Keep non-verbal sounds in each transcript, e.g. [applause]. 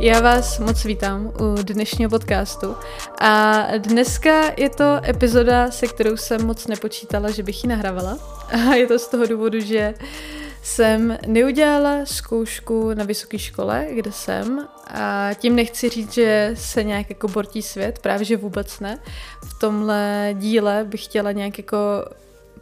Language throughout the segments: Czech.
Já vás moc vítám u dnešního podcastu. A dneska je to epizoda, se kterou jsem moc nepočítala, že bych ji nahrávala. A je to z toho důvodu, že jsem neudělala zkoušku na vysoké škole, kde jsem. A tím nechci říct, že se nějak jako bortí svět, právě že vůbec ne. V tomhle díle bych chtěla nějak jako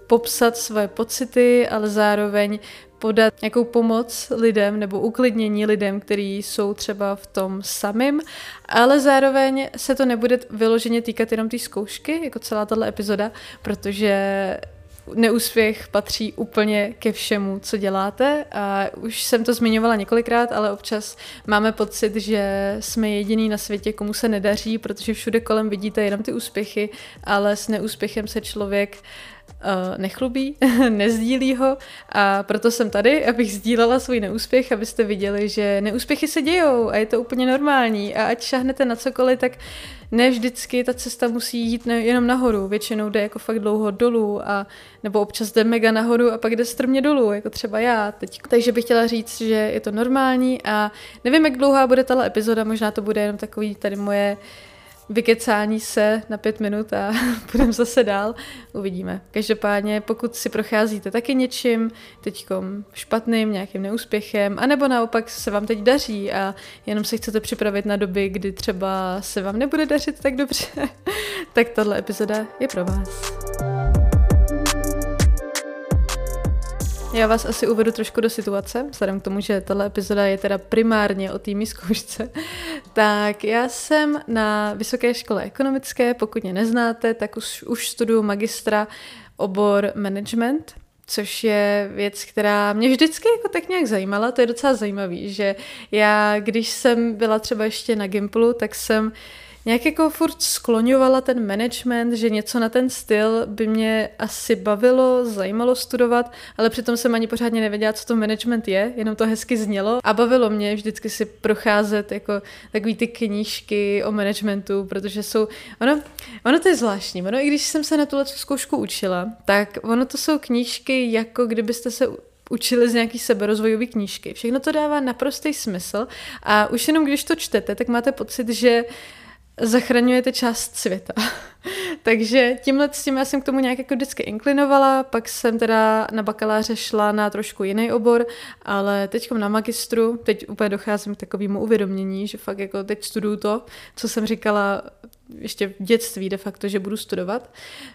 popsat svoje pocity, ale zároveň podat nějakou pomoc lidem nebo uklidnění lidem, kteří jsou třeba v tom samým, ale zároveň se to nebude vyloženě týkat jenom té zkoušky, jako celá tato epizoda, protože neúspěch patří úplně ke všemu, co děláte. A už jsem to zmiňovala několikrát, ale občas máme pocit, že jsme jediný na světě, komu se nedaří, protože všude kolem vidíte jenom ty úspěchy, ale s neúspěchem se člověk uh, nechlubí, [laughs] nezdílí ho. A proto jsem tady, abych sdílela svůj neúspěch, abyste viděli, že neúspěchy se dějou a je to úplně normální. A ať šahnete na cokoliv, tak ne vždycky ta cesta musí jít jenom nahoru, většinou jde jako fakt dlouho dolů a nebo občas jde mega nahoru a pak jde strmě dolů, jako třeba já teď. Takže bych chtěla říct, že je to normální a nevím, jak dlouhá bude tato epizoda, možná to bude jenom takový tady moje uh, vykecání se na pět minut a [laughs] půjdeme zase dál. Uvidíme. Každopádně, pokud si procházíte taky něčím, teďkom špatným, nějakým neúspěchem, anebo naopak se vám teď daří a jenom se chcete připravit na doby, kdy třeba se vám nebude dařit tak dobře, [laughs] tak tahle epizoda je pro vás. Já vás asi uvedu trošku do situace, vzhledem k tomu, že tato epizoda je teda primárně o týmí zkoušce. Tak já jsem na Vysoké škole ekonomické, pokud mě neznáte, tak už, už studuju magistra obor management, což je věc, která mě vždycky jako tak nějak zajímala, to je docela zajímavý, že já, když jsem byla třeba ještě na Gimplu, tak jsem uh, nějak jako furt skloňovala ten management, že něco na ten styl by mě asi bavilo, zajímalo studovat, ale přitom jsem ani pořádně nevěděla, co to management je, jenom to hezky znělo a bavilo mě vždycky si procházet jako takový ty knížky o managementu, protože jsou, ono, ono to je zvláštní, ono i když jsem se na tuhle zkoušku učila, tak ono to jsou knížky, jako kdybyste se učili z nějaký seberozvojové knížky. Všechno to dává naprostý smysl a už jenom když to čtete, tak máte pocit, že zachraňujete část světa. [laughs] Takže tímhle s tím já jsem k tomu nějak jako vždycky inklinovala, pak jsem teda na bakaláře šla na trošku jiný obor, ale teď na magistru, teď úplně docházím k takovému uvědomění, že fakt jako teď studuju to, co jsem říkala ještě v dětství de facto, že budu studovat.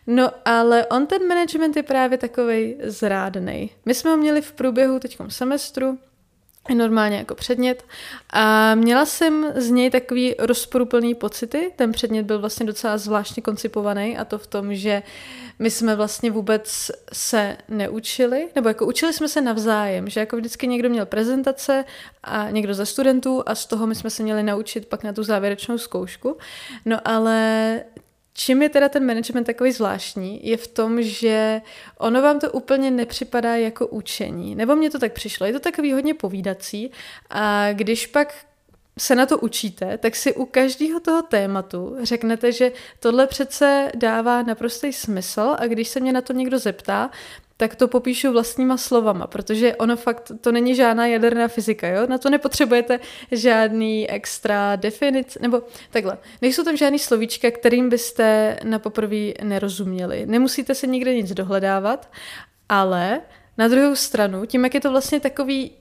No ale on ten management je právě takovej zrádnej. My jsme ho měli v průběhu teď semestru, normálně jako předmět a měla jsem z něj takový rozporuplný pocity. Ten předmět byl vlastně docela zvláštně koncipovaný a to v tom, že my jsme vlastně vůbec se neučili, nebo jako učili jsme se navzájem, že jako vždycky někdo měl prezentace a někdo ze studentů a z toho my jsme se měli naučit pak na tu závěrečnou zkoušku. No ale Čím je teda ten management takový zvláštní, je v tom, že ono vám to úplně nepřipadá jako učení. Nebo mně to tak přišlo. Je to takový hodně povídací a když pak se na to učíte, tak si u každého toho tématu řeknete, že tohle přece dává naprostý smysl a když se mě na to někdo zeptá, tak to popíšu vlastníma slovama, protože ono fakt, to není žádná jaderná fyzika, jo? Na to nepotřebujete žádný extra definice, nebo takhle. Nejsou tam žádný slovíčka, kterým byste na poprvé nerozuměli. Nemusíte se nikde nic dohledávat, ale na druhou stranu, tím, jak je to vlastně takový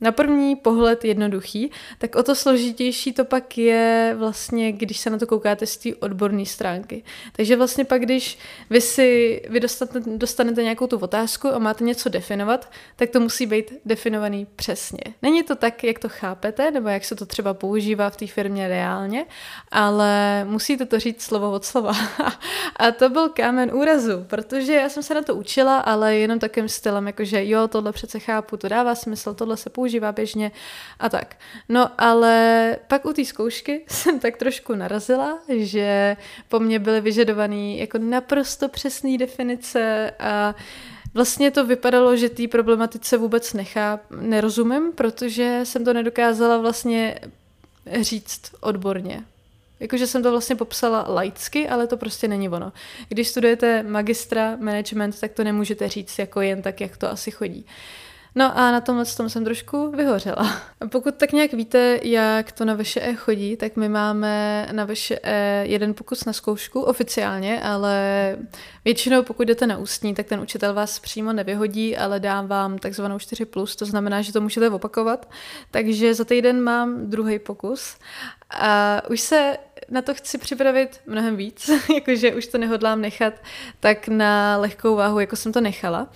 na první pohled jednoduchý, tak o to složitější to pak je vlastně, když se na to koukáte z té odborné stránky. Takže vlastně pak, když vy si vy dostanete, dostanete nějakou tu otázku a máte něco definovat, tak to musí být definovaný přesně. Není to tak, jak to chápete, nebo jak se to třeba používá v té firmě reálně, ale musíte to říct slovo od slova. [laughs] a to byl kámen úrazu, protože já jsem se na to učila, ale jenom takým stylem, jakože jo, tohle přece chápu, to dává smysl, tohle se používá používá běžně a tak. No ale pak u té zkoušky [laughs] jsem tak trošku narazila, že po mně byly vyžadované jako naprosto přesné definice a Vlastně to vypadalo, že té problematice vůbec nechá, nerozumím, protože jsem to nedokázala vlastně říct odborně. Jakože jsem to vlastně popsala laicky, ale to prostě není ono. Když studujete magistra management, tak to nemůžete říct jako jen tak, jak to asi chodí. No a na tomhle tom jsem trošku vyhořela. Pokud tak nějak víte, jak to na VŠE chodí, tak my máme na VŠE jeden pokus na zkoušku oficiálně, ale většinou pokud jdete na ústní, tak ten učitel vás přímo nevyhodí, ale dám vám takzvanou 4+, to znamená, že to můžete opakovat. Takže za týden mám druhý pokus a už se na to chci připravit mnohem víc, [laughs] jakože už to nehodlám nechat tak na lehkou váhu, jako jsem to nechala.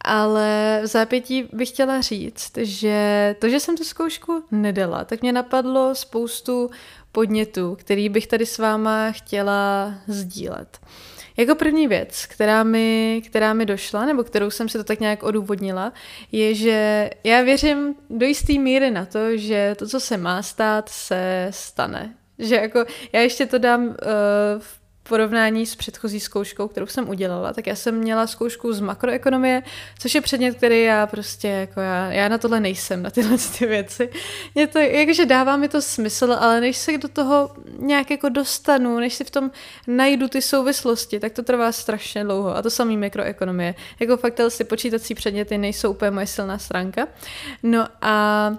Ale v zápětí bych chtěla říct, že to, že jsem tu zkoušku nedala, tak mě napadlo spoustu podnětů, který bych tady s váma chtěla sdílet. Jako první věc, která mi, která mi došla, nebo kterou jsem si to tak nějak odůvodnila, je, že já věřím do jisté míry na to, že to, co se má stát, se stane. Že jako já ještě to dám uh, v porovnání s předchozí zkouškou, kterou jsem udělala, tak já jsem měla zkoušku z makroekonomie, což je předmět, který já prostě, jako já, já na tohle nejsem, na tyhle ty věci. Je to, jakože dává mi to smysl, ale než se do toho nějak jako dostanu, než si v tom najdu ty souvislosti, tak to trvá strašně dlouho. A to samý mikroekonomie. Jako fakt si počítací předměty nejsou úplně moje silná stránka. No a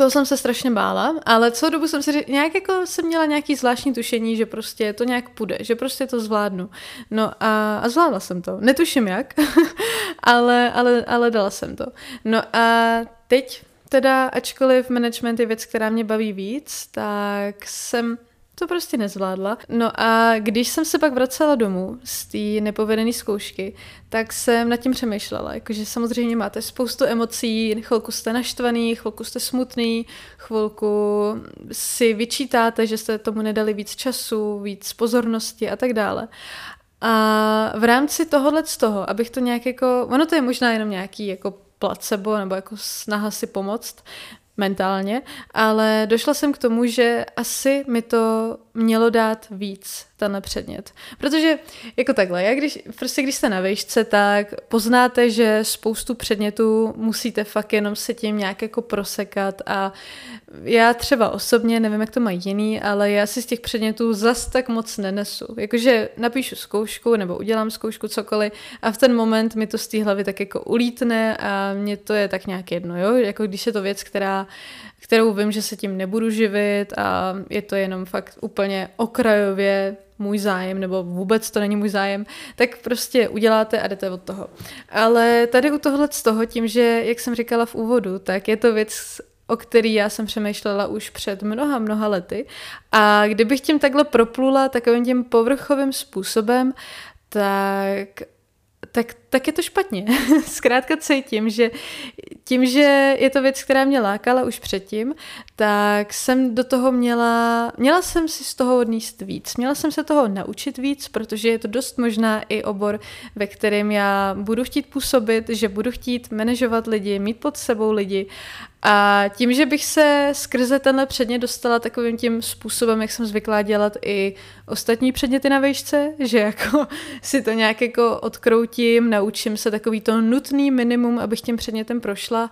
toho jsem se strašně bála, ale celou dobu jsem si nějak jako jsem měla nějaký zvláštní tušení, že prostě to nějak půjde, že prostě to zvládnu. No a, a zvládla jsem to. Netuším jak, [laughs] ale, ale, ale dala jsem to. No a teď teda, ačkoliv management je věc, která mě baví víc, tak jsem to prostě nezvládla. No a když jsem se pak vracela domů z té nepovedené zkoušky, tak jsem nad tím přemýšlela. Jakože samozřejmě máte spoustu emocí, chvilku jste naštvaný, chvilku jste smutný, chvilku si vyčítáte, že jste tomu nedali víc času, víc pozornosti a tak dále. A v rámci tohohle z toho, abych to nějak jako, ono to je možná jenom nějaký jako placebo nebo jako snaha si pomoct, mentálně, ale došla jsem k tomu, že asi mi to mělo dát víc, tenhle předmět. Protože jako takhle, jak když, prostě když jste na výšce, tak poznáte, že spoustu předmětů musíte fakt jenom se tím nějak jako prosekat a já třeba osobně, nevím, jak to mají jiný, ale já si z těch předmětů zas tak moc nenesu. Jakože napíšu zkoušku nebo udělám zkoušku cokoliv a v ten moment mi to z té hlavy tak jako ulítne a mně to je tak nějak jedno, jo? Jako když je to věc, která kterou vím, že se tím nebudu živit a je to jenom fakt úplně okrajově můj zájem, nebo vůbec to není můj zájem, tak prostě uděláte a jdete od toho. Ale tady u tohle z toho, tím, že, jak jsem říkala v úvodu, tak je to věc, o který já jsem přemýšlela už před mnoha, mnoha lety. A kdybych tím takhle proplula takovým tím povrchovým způsobem, tak tak, tak je to špatně. [laughs] Zkrátka cítím, že tím, že je to věc, která mě lákala už předtím, tak jsem do toho měla, měla jsem si z toho odníst víc. Měla jsem se toho naučit víc, protože je to dost možná i obor, ve kterém já budu chtít působit, že budu chtít manažovat lidi, mít pod sebou lidi a tím, že bych se skrze tenhle předmět dostala takovým tím způsobem, jak jsem zvyklá dělat i ostatní předměty na vejšce, že jako [laughs] si to nějak jako odkroutím, naučím se takový to nutný minimum, abych tím předmětem prošla,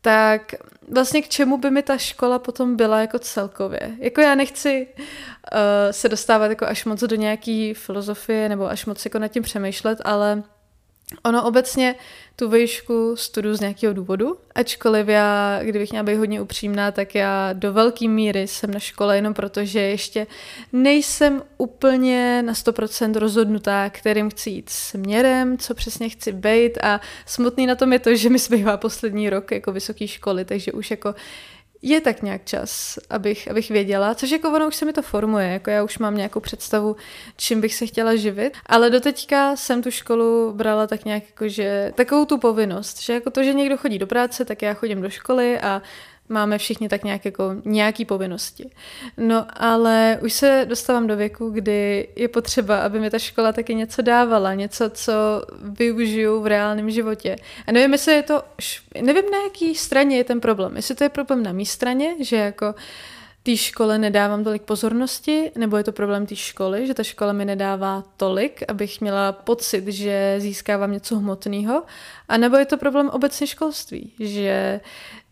tak vlastně k čemu by mi ta škola potom byla jako celkově. Jako já nechci uh, se dostávat jako až moc do nějaký filozofie nebo až moc jako nad tím přemýšlet, ale ono obecně tu výšku studuju z nějakého důvodu, ačkoliv já, kdybych měla být hodně upřímná, tak já do velké míry jsem na škole jenom proto, že ještě nejsem úplně na 100% rozhodnutá, kterým chci jít směrem, co přesně chci být. A smutný na tom je to, že mi zbývá poslední rok jako vysoké školy, takže už jako je tak nějak čas, abych, abych věděla, což jako ono už se mi to formuje, jako já už mám nějakou představu, čím bych se chtěla živit, ale doteďka jsem tu školu brala tak nějak jako, že takovou tu povinnost, že jako to, že někdo chodí do práce, tak já chodím do školy a máme všichni tak nějak jako nějaký povinnosti. No ale už se dostávám do věku, kdy je potřeba, aby mi ta škola taky něco dávala, něco, co využiju v reálném životě. A nevím, jestli je to, nevím na jaký straně je ten problém. Jestli to je problém na mé straně, že jako té škole nedávám tolik pozornosti, nebo je to problém té školy, že ta škola mi nedává tolik, abych měla pocit, že získávám něco hmotného, a nebo je to problém obecně školství, že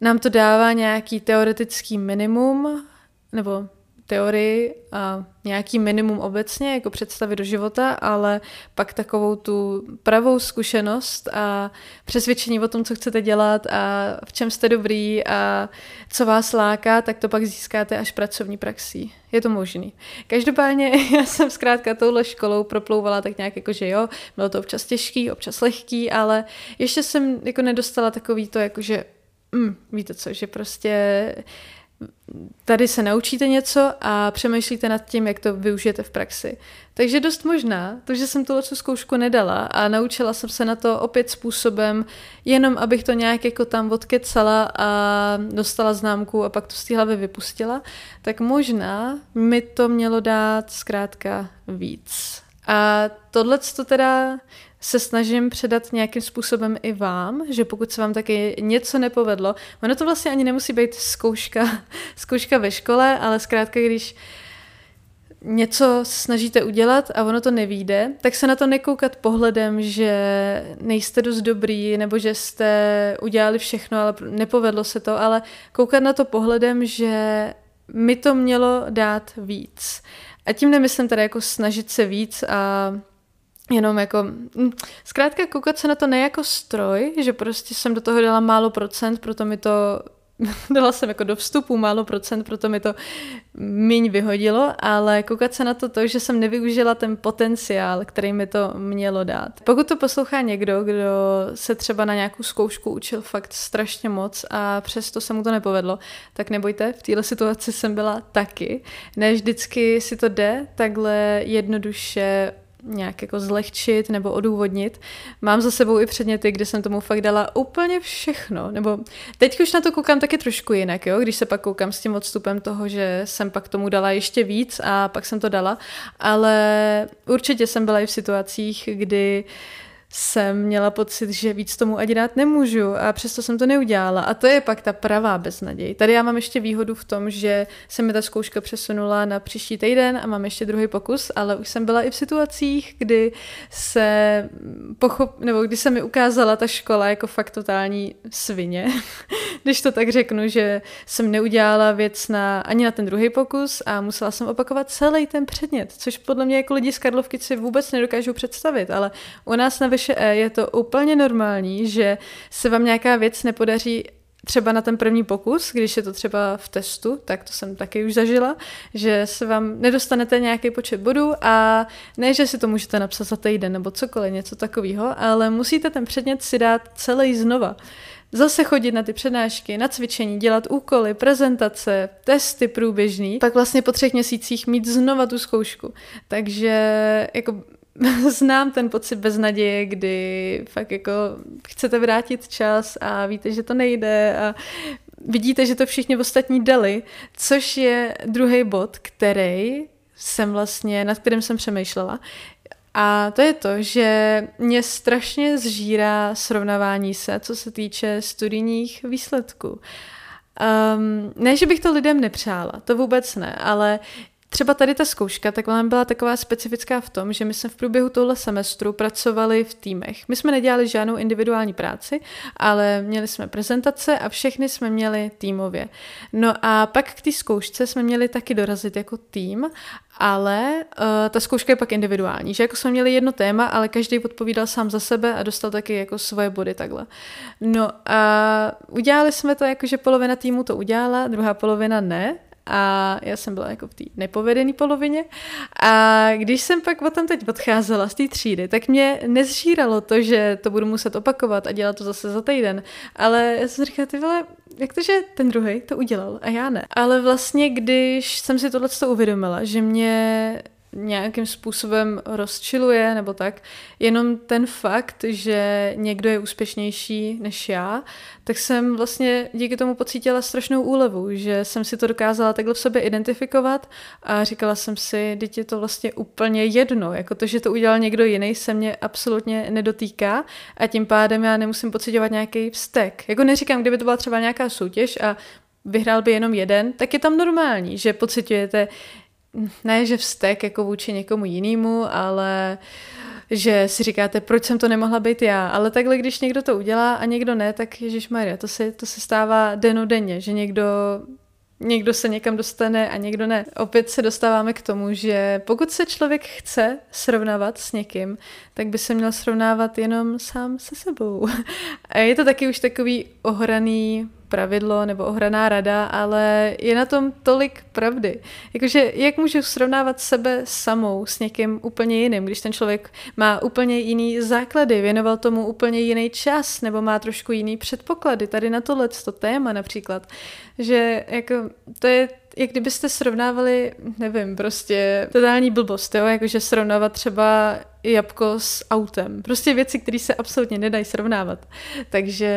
nám to dává nějaký teoretický minimum, nebo teorii a nějaký minimum obecně, jako představy do života, ale pak takovou tu pravou zkušenost a přesvědčení o tom, co chcete dělat a v čem jste dobrý a co vás láká, tak to pak získáte až pracovní praxí. Je to možný. Každopádně [laughs] já jsem zkrátka touhle školou proplouvala tak nějak jako, že jo, bylo to občas těžký, občas lehký, ale ještě jsem jako nedostala takový to, jako že mm, víte co, že prostě tady se naučíte něco a přemýšlíte nad tím, jak to využijete v praxi. Takže dost možná, to, že jsem tuhle zkoušku nedala a naučila jsem se na to opět způsobem, jenom abych to nějak jako tam odkecala a dostala známku a pak to z té hlavy vypustila, tak možná mi to mělo dát zkrátka víc. A tohle to teda se snažím předat nějakým způsobem i vám, že pokud se vám taky něco nepovedlo, ono to vlastně ani nemusí být zkouška, [laughs] zkouška ve škole, ale zkrátka, když něco snažíte udělat a ono to nevíde, tak se na to nekoukat pohledem, že nejste dost dobrý nebo že jste udělali všechno, ale nepovedlo se to, ale koukat na to pohledem, že mi to mělo dát víc. A tím nemyslím teda jako snažit se víc a jenom jako, hm, zkrátka koukat se na to ne jako stroj, že prostě jsem do toho dala málo procent, proto mi to [laughs] dala jsem jako do vstupu málo procent, proto mi to míň vyhodilo, ale koukat se na to to, že jsem nevyužila ten potenciál, který mi to mělo dát. Pokud to poslouchá někdo, kdo se třeba na nějakou zkoušku učil fakt strašně moc a přesto se mu to nepovedlo, tak nebojte, v této situaci jsem byla taky. Ne vždycky si to jde takhle jednoduše nějak jako zlehčit nebo odůvodnit. Mám za sebou i předměty, kde jsem tomu fakt dala úplně všechno. Nebo teď už na to koukám taky trošku jinak, jo? když se pak koukám s tím odstupem toho, že jsem pak tomu dala ještě víc a pak jsem to dala. Ale určitě jsem byla i v situacích, kdy uh, jsem měla pocit, že víc tomu ať dát nemůžu a přesto jsem to neudělala. A to je pak ta pravá beznaděj. Tady já mám ještě výhodu v tom, že se mi ta zkouška přesunula na příští týden a mám ještě druhý pokus, ale už jsem byla i v situacích, kdy se pochop, nebo kdy se mi ukázala ta škola jako fakt totální svině. Když to tak řeknu, že jsem neudělala věc na, ani na ten druhý pokus a musela jsem opakovat celý ten předmět, což podle mě jako lidi z Karlovky si vůbec nedokážou představit, ale u nás na VŠE je to úplně normální, že se vám nějaká věc nepodaří třeba na ten první pokus, když je to třeba v testu, tak to jsem taky už zažila, že se vám nedostanete nějaký počet bodů a ne, že si to můžete napsat za týden nebo cokoliv, něco takového, ale musíte ten předmět si dát celý znova. Zase chodit na ty přednášky, na cvičení, dělat úkoly, prezentace, testy průběžný, pak vlastně po třech měsících mít znova tu zkoušku. Takže jako [laughs] znám ten pocit beznaděje, kdy fakt jako chcete vrátit čas a víte, že to nejde a vidíte, že to všichni ostatní dali, což je druhý bod, který jsem vlastně, nad kterým jsem přemýšlela. A to je to, že mě strašně zžírá srovnávání se, co se týče studijních výsledků. Um, ne, že bych to lidem nepřála, to vůbec ne, ale Třeba tady ta zkouška, tak ona byla taková specifická v tom, že my jsme v průběhu tohle semestru pracovali v týmech. My jsme nedělali žádnou individuální práci, ale měli jsme prezentace a všechny jsme měli týmově. No a pak k té zkoušce jsme měli taky dorazit jako tým, ale uh, ta zkouška je pak individuální, že jako jsme měli jedno téma, ale každý odpovídal sám za sebe a dostal taky jako svoje body takhle. No a udělali jsme to jako, že polovina týmu to udělala, druhá polovina ne, a já jsem byla jako v té nepovedené polovině a když jsem pak o tom teď odcházela z té třídy, tak mě nezžíralo to, že to budu muset opakovat a dělat to zase za týden, ale já jsem říkala, ty vole, jak to, že ten druhý to udělal a já ne. Ale vlastně, když jsem si tohle uvědomila, že mě nějakým způsobem rozčiluje nebo tak, jenom ten fakt, že někdo je úspěšnější než já, tak jsem vlastně díky tomu pocítila strašnou úlevu, že jsem si to dokázala takhle v sobě identifikovat a říkala jsem si, teď je to vlastně úplně jedno, jako to, že to udělal někdo jiný, se mě absolutně nedotýká a tím pádem já nemusím pocitovat nějaký vztek. Jako neříkám, kdyby to byla třeba nějaká soutěž a vyhrál by jenom jeden, tak je tam normální, že pocitujete ne, že vztek jako vůči někomu jinému, ale že si říkáte, proč jsem to nemohla být já. Ale takhle, když někdo to udělá a někdo ne, tak Ježíš Maria, to se, to se stává denodenně, že někdo někdo se někam dostane a někdo ne. Opět se dostáváme k tomu, že pokud se člověk chce srovnávat s někým, tak by se měl srovnávat jenom sám se sebou. [laughs] A je to taky už takový ohraný pravidlo nebo ohraná rada, ale je na tom tolik pravdy. Jakože jak můžu srovnávat sebe samou s někým úplně jiným, když ten člověk má úplně jiný základy, věnoval tomu úplně jiný čas nebo má trošku jiný předpoklady. Tady na tohle to téma například, že jako to je jak kdybyste srovnávali, nevím, prostě totální blbost, jo, jakože srovnávat třeba jabko s autem. Prostě věci, které se absolutně nedají srovnávat. Takže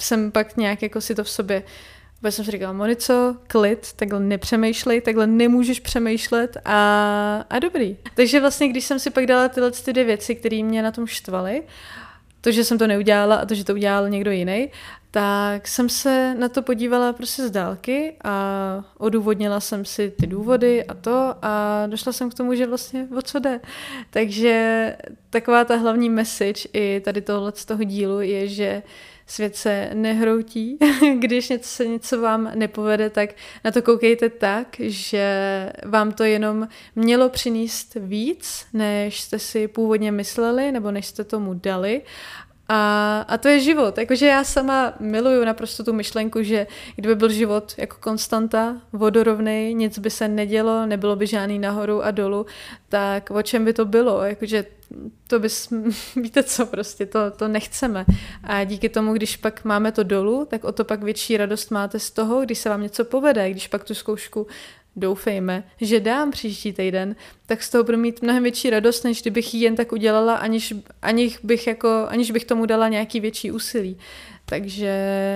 jsem pak nějak jako si to v sobě Vůbec jsem si říkala, Monico, klid, takhle nepřemýšlej, takhle nemůžeš přemýšlet a, a dobrý. Takže vlastně, když jsem si pak dala tyhle ty dvě věci, které mě na tom štvaly, to, že jsem to neudělala a to, že to udělal někdo jiný, tak jsem se na to podívala prostě z dálky a odůvodnila jsem si ty důvody a to a došla jsem k tomu, že vlastně o co jde. Takže taková ta hlavní message i tady tohle z toho dílu je, že svět se nehroutí. [laughs] Když něco se něco vám nepovede, tak na to koukejte tak, že vám to jenom mělo přinést víc, než jste si původně mysleli, nebo než jste tomu dali a, a to je život. Jakože já sama miluju naprosto tu myšlenku, že kdyby byl život jako konstanta, vodorovný, nic by se nedělo, nebylo by žádný nahoru a dolů, tak o čem by to bylo? Jakože to bys, [laughs] víte co, prostě to, to nechceme. A díky tomu, když pak máme to dolů, tak o to pak větší radost máte z toho, když se vám něco povede, když pak tu zkoušku doufejme, že dám příští týden, tak z toho budu mít mnohem větší radost, než kdybych ji jen tak udělala, aniž, aniž, bych, jako, aniž bych tomu dala nějaký větší úsilí. Takže,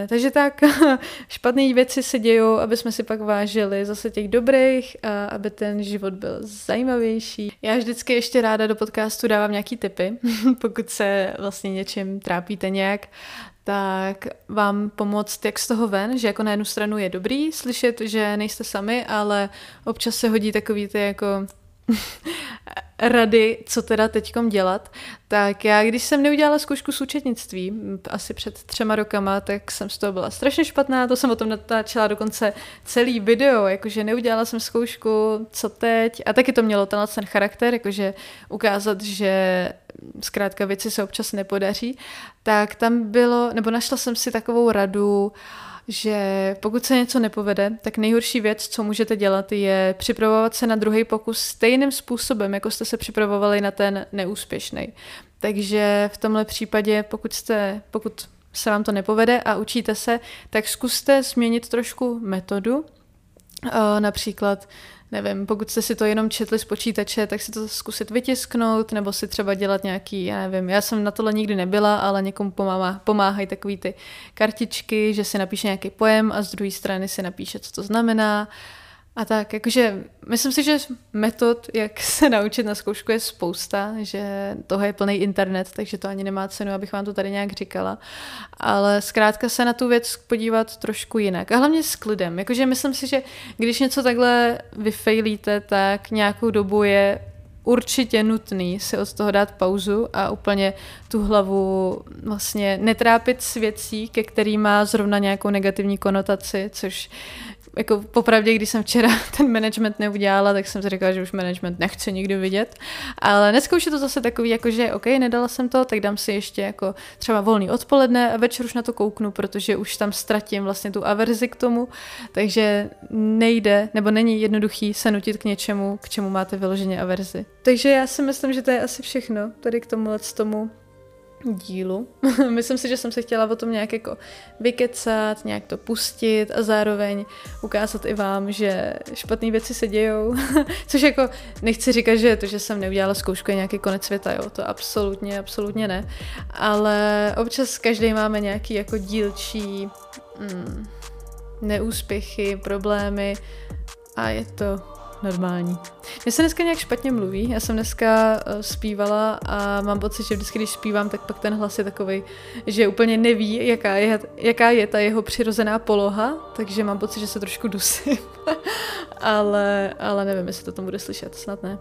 takže tak, [laughs] špatné věci se dějou, aby jsme si pak vážili zase těch dobrých a aby ten život byl zajímavější. Já vždycky ještě ráda do podcastu dávám nějaký tipy, [laughs] pokud se vlastně něčím trápíte nějak, tak vám pomoct jak z toho ven, že jako na jednu stranu je dobrý slyšet, že nejste sami, ale občas se hodí takový ty jako [laughs] rady, co teda teďkom dělat, tak já, když jsem neudělala zkoušku s účetnictví, asi před třema rokama, tak jsem z toho byla strašně špatná, to jsem o tom natáčela dokonce celý video, jakože neudělala jsem zkoušku, co teď, a taky to mělo tenhle ten charakter, jakože ukázat, že zkrátka věci se občas nepodaří, tak tam bylo, nebo našla jsem si takovou radu, uh, že pokud se něco nepovede, tak nejhorší věc, co můžete dělat, je připravovat se na druhý pokus stejným způsobem, jako jste se připravovali na ten neúspěšný. Takže v tomhle případě, pokud, jste, pokud se vám to nepovede a učíte se, tak zkuste změnit trošku metodu. Například nevím, pokud jste si to jenom četli z počítače, tak si to zkusit vytisknout, nebo si třeba dělat nějaký, já nevím, já jsem na tohle nikdy nebyla, ale někomu pomáhá, pomáhají takový ty kartičky, že si napíše nějaký pojem a z druhé strany si napíše, co to znamená. A tak, jakože myslím si, že metod, jak se naučit na zkoušku je spousta, že toho je plný internet, takže to ani nemá cenu, abych vám to tady nějak říkala. Ale zkrátka se na tu věc podívat trošku jinak. A hlavně s klidem. Jakože myslím si, že když něco takhle vyfejlíte, tak nějakou dobu je určitě nutný si od toho dát pauzu a úplně tu hlavu vlastně netrápit s věcí, ke který má zrovna nějakou negativní konotaci, což jako popravdě, když jsem včera [laughs] ten management neudělala, tak jsem si říkala, že už management nechci nikdy vidět. Ale dneska už je to zase takový, jako že OK, nedala jsem to, tak dám si ještě jako třeba volný odpoledne a večer už na to kouknu, protože už tam ztratím vlastně tu averzi k tomu, takže nejde, nebo není jednoduchý se nutit k něčemu, k čemu máte vyloženě averzi. Takže já si myslím, že to je asi všechno tady k tomuhle tomu dílu. [laughs] Myslím si, že jsem se chtěla o tom nějak jako vykecat, nějak to pustit a zároveň ukázat i vám, že špatné věci se dějou. [laughs] Což jako nechci říkat, že to, že jsem neudělala zkoušku je nějaký konec světa, jo, to absolutně, absolutně ne. Ale občas každý máme nějaký jako dílčí mm, neúspěchy, problémy a je to normální. Mně se dneska nějak špatně mluví, já jsem dneska uh, zpívala a mám pocit, že vždycky, když zpívám, tak pak ten hlas je takový, že úplně neví, jaká je, jaká je ta jeho přirozená poloha, takže mám pocit, že se trošku dusím. [laughs] ale, ale nevím, jestli to tam bude slyšet, snad ne.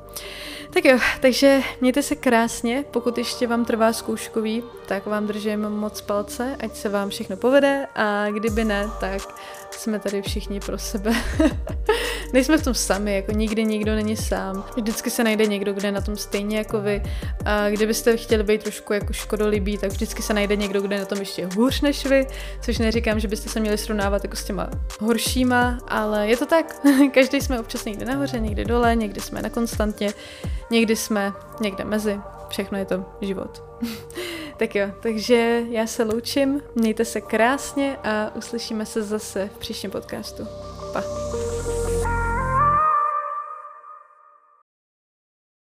Tak jo, takže mějte se krásně, pokud ještě vám trvá zkouškový, tak vám držím moc palce, ať se vám všechno povede a kdyby ne, tak jsme tady všichni pro sebe. [laughs] Nejsme v tom sami, jako nikdy nikdo není sám. Vždycky se najde někdo, kde je na tom stejně jako vy. A kdybyste chtěli být trošku jako škodolibí, tak vždycky se najde někdo, kde je na tom ještě hůř než vy, což neříkám, že byste se měli srovnávat jako s těma horšíma, ale je to tak. [laughs] Každý jsme občas někde nahoře, někde dole, někdy jsme na konstantně, někdy jsme někde mezi. Všechno je to život. [laughs] tak jo, takže já se loučím, mějte se krásně a uslyšíme se zase v příštím podcastu. Pa.